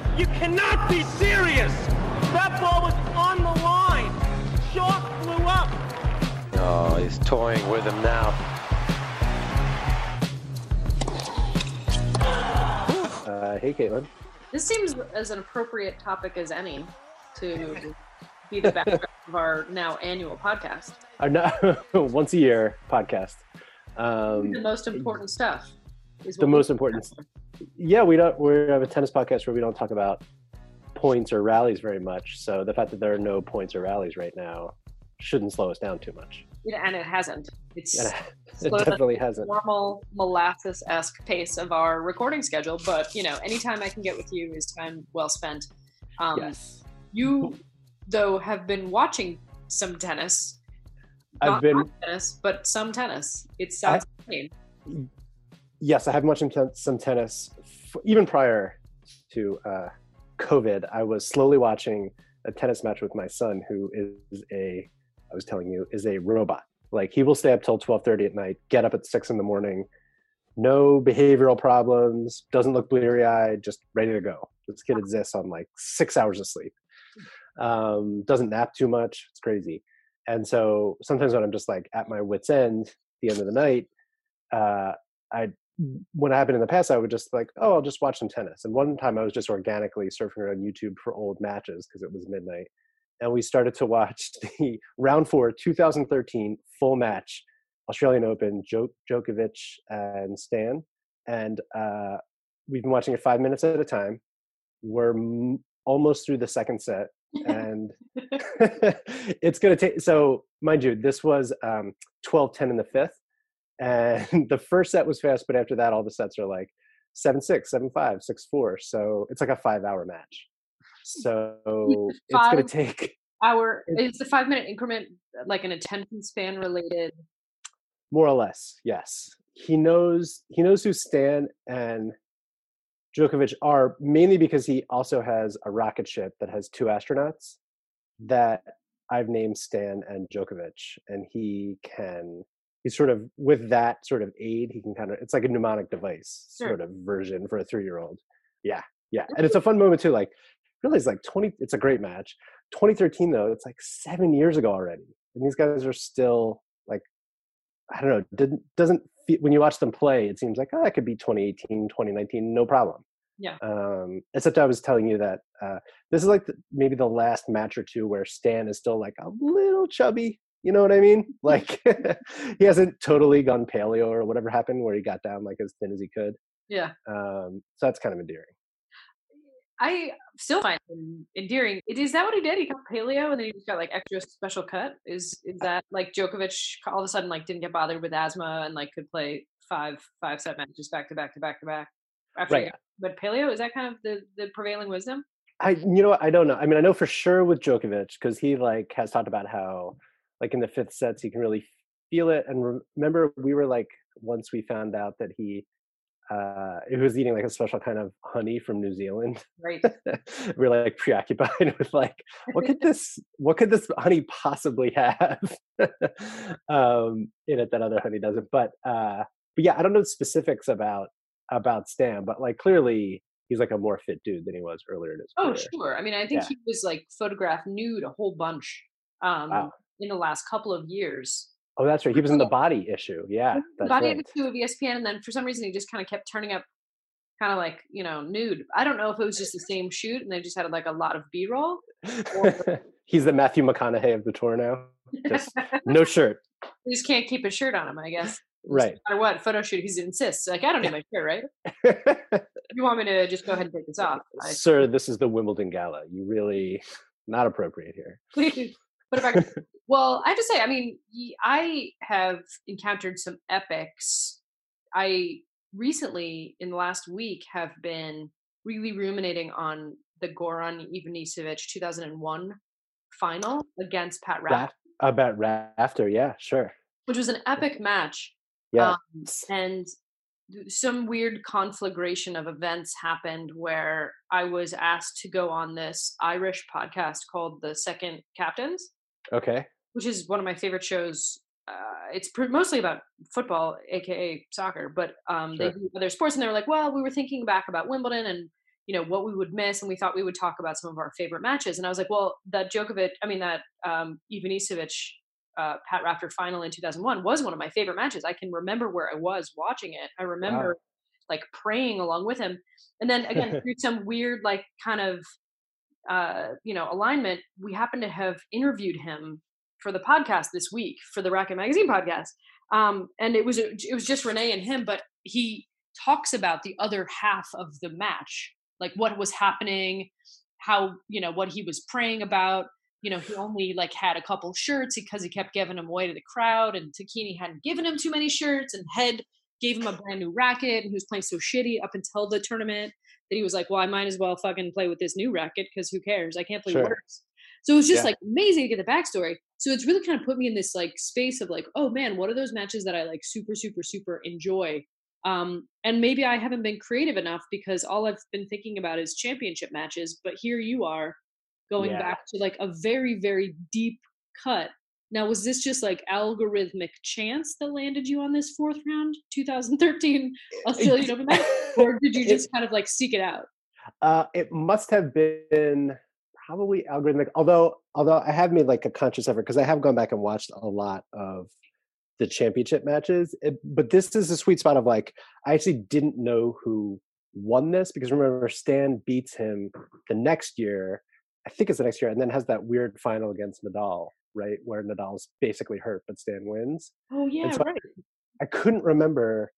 man. You cannot be serious. That ball was on the line. Short flew up. Oh, he's toying with him now. Uh, hey, Caitlin. This seems as an appropriate topic as any to be the background of our now annual podcast. Our no- once a year podcast. Um, The most important stuff is the most important. Yeah, we don't. We have a tennis podcast where we don't talk about points or rallies very much. So the fact that there are no points or rallies right now shouldn't slow us down too much. and it hasn't. It's And it definitely hasn't. normal molasses-esque pace of our recording schedule. But you know, anytime I can get with you is time well spent. Um, Yes, You, though, have been watching some tennis. I've been. tennis, but some tennis. It sounds insane. Yes, I have watched some, some tennis. Even prior to uh, COVID, I was slowly watching a tennis match with my son, who is a, I was telling you, is a robot. Like he will stay up till twelve thirty at night, get up at six in the morning, no behavioral problems, doesn't look bleary eyed, just ready to go. This kid exists on like six hours of sleep. Um, doesn't nap too much. It's crazy. And so sometimes when I'm just like at my wits end, the end of the night, uh, I when it happened in the past, I would just like, oh, I'll just watch some tennis. And one time I was just organically surfing around YouTube for old matches because it was midnight. And we started to watch the round four, 2013 full match, Australian Open, jo- Djokovic and Stan. And uh, we've been watching it five minutes at a time. We're m- almost through the second set. And it's going to take, so mind you, this was um, 12 10 in the fifth and the first set was fast but after that all the sets are like seven six seven five six four so it's like a five hour match so it's going to take Our is the five minute increment uh, like an attention span related? more or less yes he knows he knows who stan and Djokovic are mainly because he also has a rocket ship that has two astronauts that I've named Stan and Djokovic and he can he's sort of with that sort of aid he can kind of it's like a mnemonic device Sure. sort of version for a three year old yeah yeah and it's a fun moment too like really it's like 20 it's a great match 2013 though it's like seven years ago already and these guys are still like i don't know didn't doesn't when you watch them play it seems like oh it could be 2018 2019 no problem Yeah. um except i was telling you that uh this is like the, maybe the last match or two where stan is still like a little chubby you know what i mean like he hasn't totally gone paleo or whatever happened where he got down like as thin as he could Yeah. um so that's kind of endearing I still find him endearing. Is that what he did? He got paleo and then he just got like extra special cut. Is is that like Djokovic all of a sudden like didn't get bothered with asthma and like could play five five set matches back to back to back to back after Right. but paleo is that kind of the the prevailing wisdom? I you know what I don't know. I mean, I know for sure with Djokovic because he like has talked about how like in the fifth sets you can really feel it. And remember, we were like once we found out that he uh he was eating like a special kind of honey from New Zealand. Right. we are like preoccupied with like what could this what could this honey possibly have um in it that other honey doesn't. But uh but yeah, I don't know the specifics about about Stan, but like clearly he's like a more fit dude than he was earlier in his Oh career. sure. I mean I think Yeah. he was like photographed nude a whole bunch um Wow. In the last couple of years. Oh, that's right. He was in the body issue. Yeah, mm-hmm, that's Body right. of two of ESPN, and then for some reason he just kind of kept turning up, kind of like you know nude. I don't know if it was just the same shoot and they just had like a lot of B roll. He's the Matthew McConaughey of the tour now. Just no shirt. he just can't keep a shirt on him. I guess. Right. No matter what photo shoot, he insists. Like I don't need my shirt, right? You want me to just go ahead and take this uh, off? I, Sir, this is the Wimbledon gala. You really not appropriate here. please put it back. well, I have to say, I mean, I have encountered some epics. I recently, in the last week, have been really ruminating on the Goran Ivanisevic 2001 final against Pat Raff, Raf- about Rafter, yeah, sure. which was an epic match. Yeah. Um, and some weird conflagration of events happened where I was asked to go on this Irish podcast called The Second Captains, okay. which is one of my favorite shows. Uh, it's pr- mostly about football, aka soccer, but um, they do other sports. And they were like, "Well, we were thinking back about Wimbledon, and you know what we would miss and we thought we would talk about some of our favorite matches and i was like well that Djokovic i mean that um Ivanisevic uh, Pat Rafter final in 2001 was one of my favorite matches I can remember where I was watching it I remember wow. like praying along with him and then again through some weird like kind of uh you know alignment we happen to have interviewed him for the podcast this week for the Racket Magazine podcast um and it was it was just Renee and him but he talks about the other half of the match like what was happening how you know what he was praying about you know he only like had a couple shirts because he kept giving them away to the crowd and Tacchini hadn't given him too many shirts and head gave him a brand new racket and he was playing so shitty up until the tournament that he was like well i might as well fucking play with this new racket because who cares i can't play sure. worse so it was just yeah. like amazing to get the backstory so it's really kind of put me in this like space of like oh man what are those matches that i like super super super enjoy um, and maybe I haven't been creative enough because all I've been thinking about is championship matches. But here you are going yeah. back to like a very, very deep cut. Now, was this just like algorithmic chance that landed you on this fourth round 2013 Australian Open match? Or did you just kind of like seek it out? Uh, it must have been probably algorithmic although although i have made like a conscious effort because i have gone back and watched a lot of the championship matches. It, but this is a sweet spot of like I actually didn't know who won this because remember Stan beats him the next year. I think it's the next year, and then has that weird final against Nadal, right, where Nadal's basically hurt but Stan wins. Oh yeah, so right. I, I couldn't remember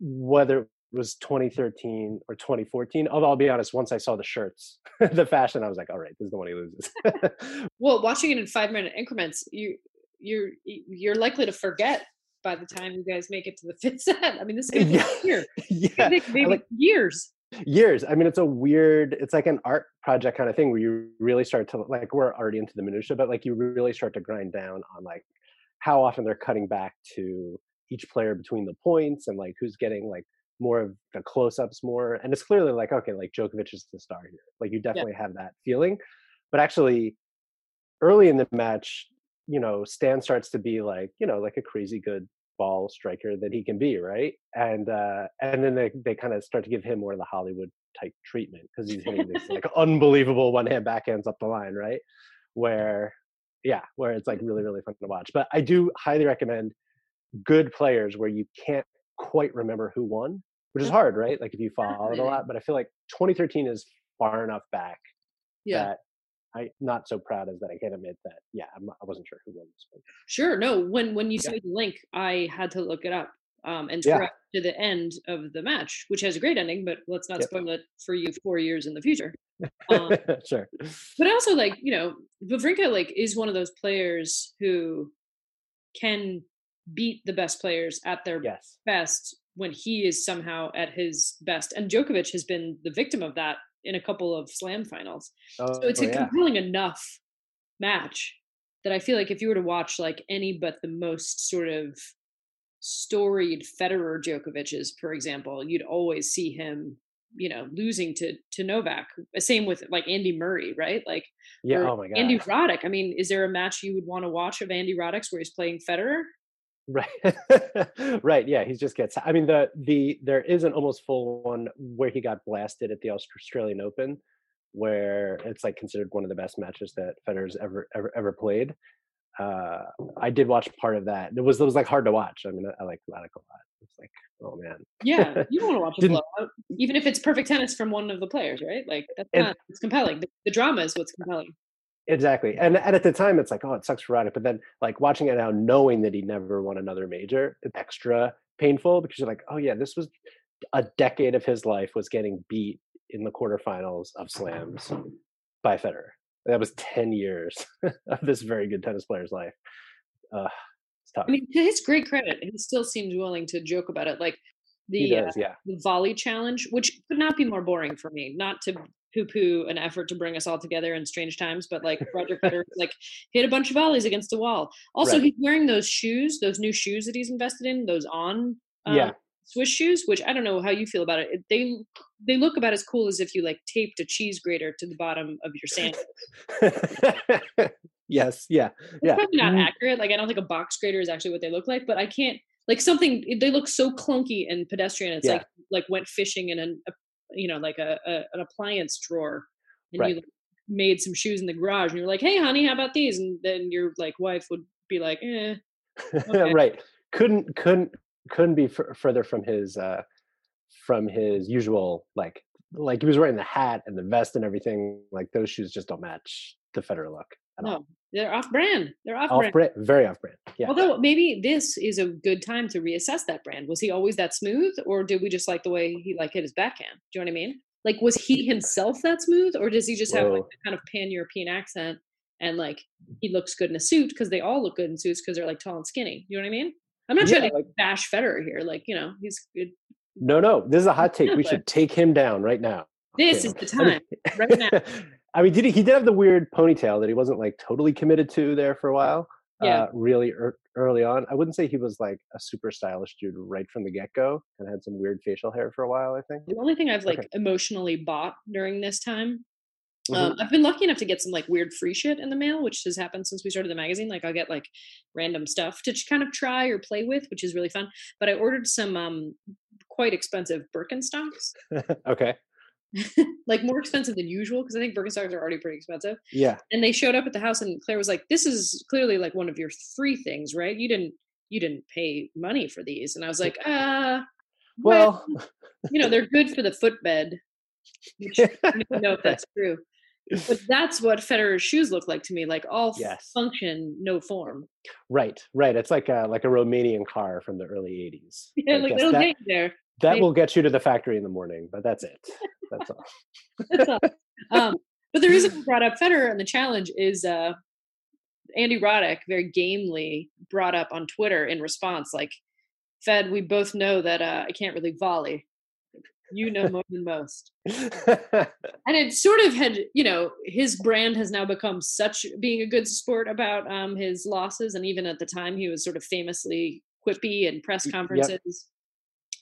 whether it was 2013 or 2014. Although I'll be honest, once I saw the shirts, the fashion, I was like, all right, this is the one he loses. well, watching it in five minute increments, you you're you're likely to forget by the time you guys make it to the fifth set. I mean, this is gonna yeah. year. yeah, maybe like, years. Years. I mean, it's a weird. It's like an art project kind of thing where you really start to like. We're already into the minutia, but like you really start to grind down on like how often they're cutting back to each player between the points and like who's getting like more of the close-ups more and it's clearly like okay like Djokovic is the star here like you definitely yeah. have that feeling but actually early in the match you know, Stan starts to be like, you know, like a crazy good ball striker that he can be, right? And uh and then they they kind of start to give him more of the Hollywood type treatment because he's hitting these like unbelievable one hand backhands up the line, right? Where yeah, where it's like really really fun to watch. But I do highly recommend good players where you can't quite remember who won, which is hard, right? Like if you follow it a lot. But I feel like 2013 is far enough back yeah. that I not so proud as that I can't admit that. Yeah, I'm, I was not sure who won this one. Sure. No. When when you yeah. sent the link, I had to look it up um, and yeah. to the end of the match, which has a great ending. But let's not yep. spoil it for you four years in the future. Um, sure. But also, like you know, Wawrinka like is one of those players who can beat the best players at their yes. best when he is somehow at his best. And Djokovic has been the victim of that in a couple of slam finals. Oh, so it's oh, a yeah. compelling enough match that I feel like if you were to watch like any but the most sort of storied Federer Djokovic's, for example, you'd always see him, you know, losing to to Novak. Uh, same with like Andy Murray, right? Like yeah, oh my god, Andy Roddick. I mean, is there a match you would want to watch of Andy Roddick's where he's playing Federer? Right. right. Yeah. He just gets, I mean, the, the, there is an almost full one where he got blasted at the Australian Open, where it's like considered one of the best matches that Federer's ever, ever, ever played. Uh, I did watch part of that. It was, it was like hard to watch. I mean, I, I like Roddick a lot. It's like, oh man. yeah. You don't want to watch a blowout, even if it's perfect tennis from one of the players, right? Like that's not, it's compelling. The, the drama is what's compelling. Exactly. And, and at the time, it's like, oh, it sucks for Roddick. But then, like, watching it now, knowing that he never won another major, it's extra painful because you're like, oh, yeah, this was a decade of his life was getting beat in the quarterfinals of slams by Federer. That was 10 years of this very good tennis player's life. Uh, I mean, to his great credit, he still seems willing to joke about it. Like the, does, uh, yeah. the volley challenge, which could not be more boring for me. Not to poo-poo an effort to bring us all together in strange times, but like Roger Federer like hit a bunch of volleys against the wall. Also, right. he's wearing those shoes, those new shoes that he's invested in, those on um, yeah. Swiss shoes, which I don't know how you feel about it. They they look about as cool as if you like taped a cheese grater to the bottom of your sandal. yes, yeah, yeah. Probably not mm. accurate. Like I don't think a box grater is actually what they look like, but I can't like something. They look so clunky and pedestrian. It's yeah. like like went fishing in an, a you know like a, a an appliance drawer and Right. you made some shoes in the garage and you're like hey honey how about these and then your like wife would be like eh Okay. right. Couldn't couldn't couldn't be f- further from his uh from his usual like like he was wearing the hat and the vest and everything. Like those shoes just don't match the Federer look all. no they're off brand they're off, Off brand very off brand. Yeah. although maybe this is a good time to reassess that brand was he always that smooth or did we just like the way he like hit his backhand do you know what i mean like was he himself that smooth or does he just have like a kind of pan-european accent and like he looks good in a suit because they all look good in suits because they're like tall and skinny you know what i mean i'm not trying to like- bash Federer here like you know he's good no, no. This is a hot take. We should take him down right now. this Okay. is the time right now I mean, did he? He did have the weird ponytail that he wasn't like totally committed to there for a while. Yeah. Uh, really ear early on. I wouldn't say he was like a super stylish dude right from the get go, and had some weird facial hair for a while. I think. the only thing i've like Okay. emotionally bought during this time Mhm. Um, I've been lucky enough to get some like weird free shit in the mail, which has happened since we started the magazine. Like I'll get like random stuff to kind of try or play with, which is really fun. But I ordered some um quite expensive Birkenstocks, okay. like more expensive than usual because I think Birkenstocks are already pretty expensive. Yeah. And they showed up at the house, and Claire was like, "This is clearly like one of your free things, right? You didn't you didn't pay money for these." And I was like, "Uh, Well. you know, they're good for the footbed." Which I don't know if that's true. But that's what Federer's shoes look like to me, like all Yes. function, no form. Right. Right. It's like a like a Romanian car from the early '80s. Yeah, I like it'll that there. That they- will get you to the factory in the morning, but that's it. That's all. That's all. um, but the reason I brought up Federer and the challenge is uh, Andy Roddick very gamely brought up on Twitter in response, like, Fed, we both know that uh, I can't really volley. You know more than most. And it sort of had, you know, his brand has now become such being a good sport about um, his losses. And even at the time, he was sort of famously quippy in press conferences.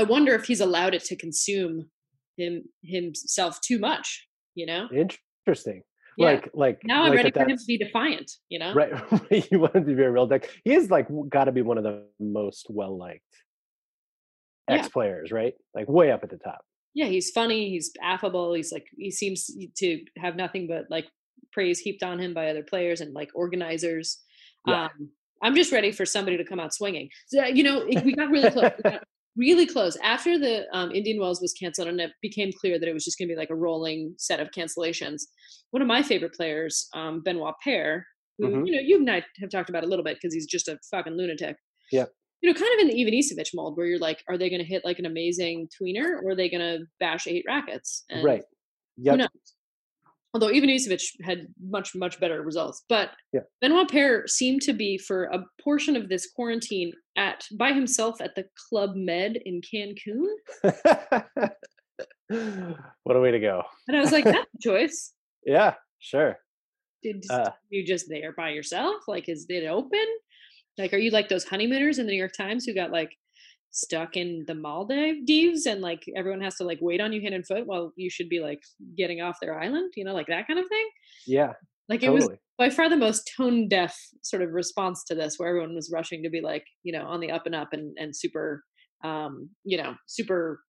I wonder if he's allowed it to consume him himself too much, you know? Interesting. Yeah. Like like now I'm like ready for him to be defiant, you know? Right, you want him to be a real dick. He is like got to be one of the most well liked Yeah. ex players, right? Like way up at the top. Yeah, he's funny, he's affable, he's like he seems to have nothing but like praise heaped on him by other players and like organizers. Yeah. Um I'm just ready for somebody to come out swinging. So, you know, we got really close. We got really close after the um, Indian Wells was canceled, and it became clear that it was just going to be like a rolling set of cancellations. One of my favorite players, um, Benoit Paire, who Mhm. you know you and I have talked about a little bit because he's just a fucking lunatic. Yeah. You know, kind of in the Ivanisevic mold, where you're like, are they going to hit like an amazing tweener, or are they going to bash eight rackets? And right. Knows? Although Ivanisevic had much much better results, but Yeah. Benoit Paire seemed to be for a portion of this quarantine at by himself at the Club Med in Cancun, what a way to go. and I was like, that's a choice. Yeah, sure. Did Uh, you just there by yourself? Like, is it open? Like, are you like those honeymooners in the New York Times who got like stuck in the Maldives and like everyone has to like wait on you hand and foot while you should be like getting off their island? You know, like that kind of thing. Yeah, Like it was by far the most tone deaf sort of response to this, where everyone was rushing to be like, you know, on the up and up and and super, um, you know, super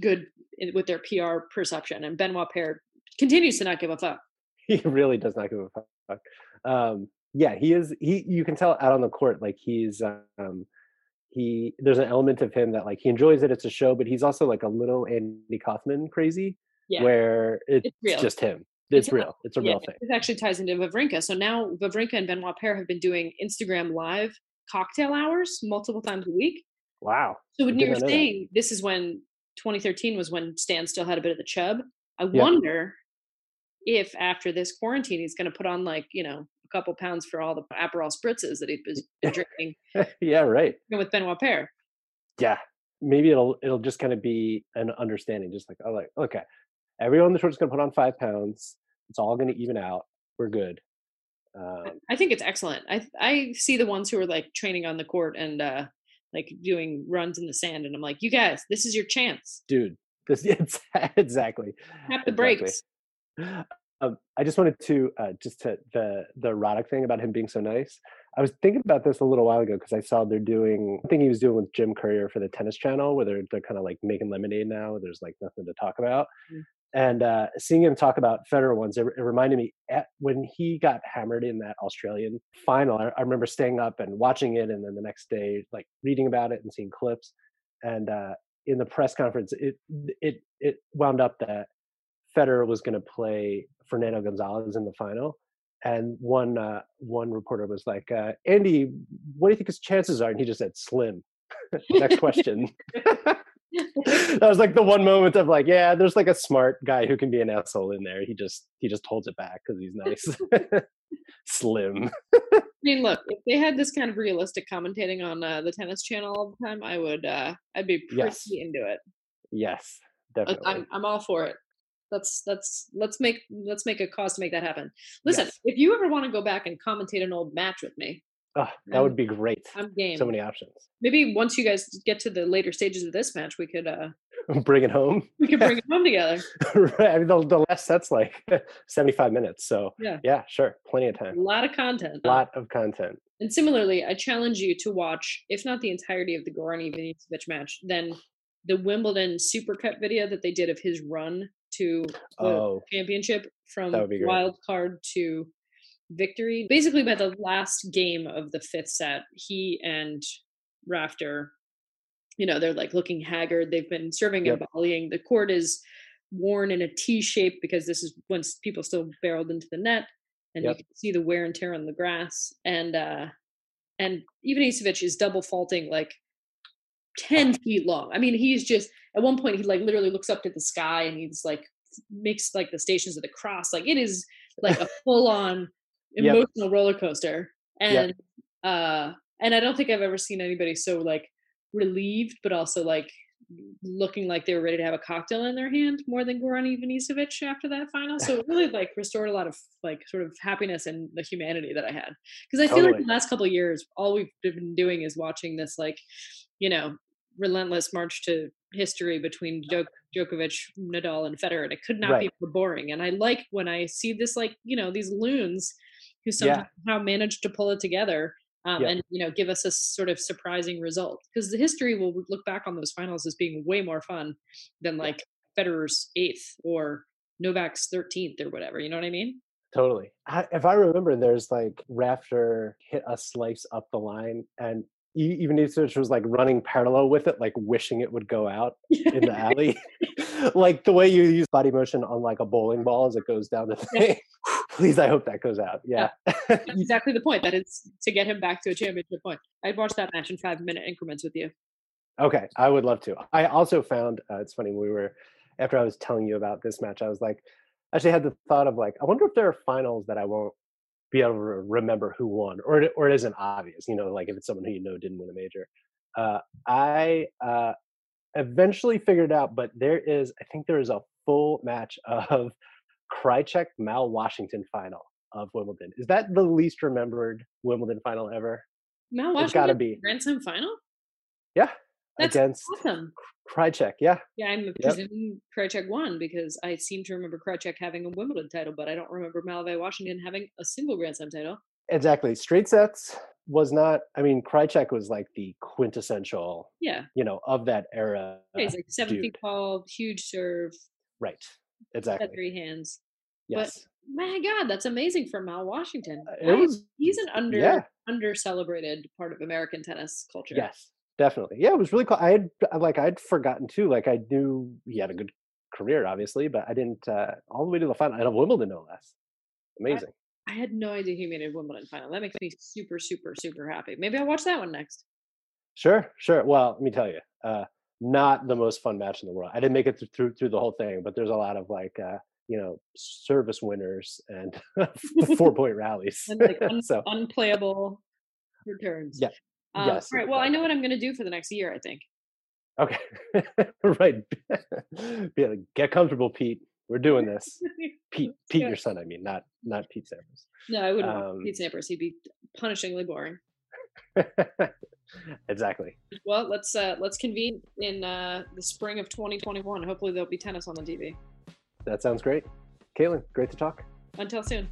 good with their PR perception. And Benoit Paire continues to not give a fuck. he really does not give a fuck. Um, yeah, he is. He you can tell out on the court like he's um, he. There's an element of him that like he enjoys it. It's a show, but he's also like a little Andy Kaufman crazy, Yeah, where it's, It's just him. It's, It's real. It's a yeah, real thing. This actually ties into Wawrinka. So now Wawrinka and Benoit Paire have been doing Instagram live cocktail hours multiple times a week. Wow. So when you were saying this is when 2013 was when Stan still had a bit of the chub, I Yeah. wonder if after this quarantine he's going to put on like you know a couple pounds for all the Aperol spritzes that he's been drinking yeah. Right. with Benoit Paire. Yeah. Maybe it'll it'll just kind of be an understanding, just like oh, like okay, everyone on the short's is gonna put on five pounds. It's all gonna even out. We're good. Um, I think it's excellent. I I see the ones who are like training on the court and uh like doing runs in the sand, and I'm like, you guys, this is your chance. dude, this it's exactly. Tap the exactly. brakes. um, I just wanted to uh, just to the the Roddick thing about him being so nice. I was thinking about this a little while ago because I saw they're doing I think he was doing with Jim Courier for the Tennis Channel, where they're they're kind of like making lemonade now. There's like nothing to talk about, Mm. and uh, seeing him talk about Federer ones, it, it reminded me at, when he got hammered in that Australian final. I, I remember staying up and watching it, and then the next day like reading about it and seeing clips. And uh, in the press conference, it it it wound up that Federer was going to play Fernando Gonzalez in the final, and one uh, one reporter was like, uh, "Andy, what do you think his chances are?" And he just said, "Slim." Next question. that was like the one moment of like, yeah, there's like a smart guy who can be an asshole in there. He just he just holds it back because he's nice. Slim. I mean, look, if they had this kind of realistic commentating on uh, the tennis channel all the time, I would, uh, I'd be pretty Yes. into it. Yes, definitely. I'm, I'm all for it. Let's let's let's make let's make a cause to make that happen. Listen, Yes. if you ever want to go back and commentate an old match with me, Oh, that would be great. I'm game. So many options. Maybe once you guys get to the later stages of this match, we could uh Bring it home. we could bring it home together. right. I mean, the, the last set's like 75 minutes. So Yeah. yeah, sure. Plenty of time. A lot of content. A lot of content. And similarly, I challenge you to watch, if not the entirety of the Goran Ivanisevic match, then the Wimbledon Super Cup video that they did of his run to the Oh, championship from That would be great. wild card to victory. Basically, by the last game of the fifth set, he and Rafter, you know, they're like looking haggard. They've been serving Yep. and volleying. The court is worn in a T shape because this is s- people still barreled into the net, and Yep. you can see the wear and tear on the grass. And uh and Ivanisevic is double faulting like 10 feet long. I mean, he's just at one point he like literally looks up to the sky and he's like makes like the stations of the cross. Like it is like a full on Yep. emotional roller coaster. Yep. And uh and I don't think I've ever seen anybody so like relieved but also like looking like they were ready to have a cocktail in their hand more than Goran Ivanisevic after that final. So it really like restored a lot of like sort of happiness and the humanity that I had. Because I feel like the last couple of years, all we've been doing is watching this like, you know, relentless march to history between Djok- Djokovic, Nadal, and Federer, and it could not be more boring. And I like when I see this like you know these loons who Yeah. somehow managed to pull it together. Um, Yeah. and you know give us a sort of surprising result because the history will look back on those finals as being way more fun than like Federer's eighth or Novak's thirteenth or whatever. You know what I mean? Totally. I, if I remember, there's like Rafter hit a slice up the line, and even Ivanisevic was like running parallel with it, like wishing it would go out in the alley, like the way you use body motion on like a bowling ball as it goes down the thing. Please, I hope that goes out. Yeah. That's exactly the point. That it's to get him back to a championship point. I'd watch that match in five minute increments with you. Okay, I would love to. I also found uh, it's funny we were after I was telling you about this match, I was like, I actually had the thought of like, I wonder if there are finals that I won't be able to remember who won, or it, or it isn't obvious, you know, like if it's someone who you know didn't win a major. Uh, I uh, eventually figured out, but there is, I think there is a full match of Krajicek Mal Washington final of Wimbledon. Is that the least remembered Wimbledon final ever? Mal It's gotta be. Grand Slam final. Yeah, That's against awesome. Krajicek. Yeah, Yeah, I'm presuming Krajicek won because I seem to remember Krajicek having a Wimbledon title, but I don't remember MaliVai Washington having a single Grand Slam title. Exactly. Straight sets was not. I mean, Krajicek was like the quintessential, Yeah, you know, of that era. yeah he's like seven feet tall, huge serve, right. Exactly. three hands. Yes. My God, that's amazing for Mal Washington. Uh, It was. he's an under Yeah. under celebrated part of American tennis culture. Yes. Definitely. Yeah. It was really cool. I had like I'd forgotten too. Like I knew he had a good career, obviously, but I didn't uh, all the way to the final and of Wimbledon, no less. Amazing. I had no idea he made a Wimbledon final. That makes me super, super, super happy. Maybe I'll watch that one next. Sure. Sure. Well, let me tell you. Uh, not the most fun match in the world. I didn't make it th- through through the whole thing, but there's a lot of like uh, you know service winners and four point rallies. And like un- so unplayable returns. Yeah. Um, Yes, All right. Well, I know what I'm going to do for the next year. I think. Okay. right. Be like, get comfortable, Pete. We're doing this. Pete, Pete, Yeah. your son. I mean, not not Pete Sampras. no, I wouldn't. Um, Pete Sampras. He'd be punishingly boring. exactly. Well, let's uh let's convene in uh the spring of 2021. Hopefully, there'll be tennis on the TV. That sounds great. Caitlin, great to talk. Until soon.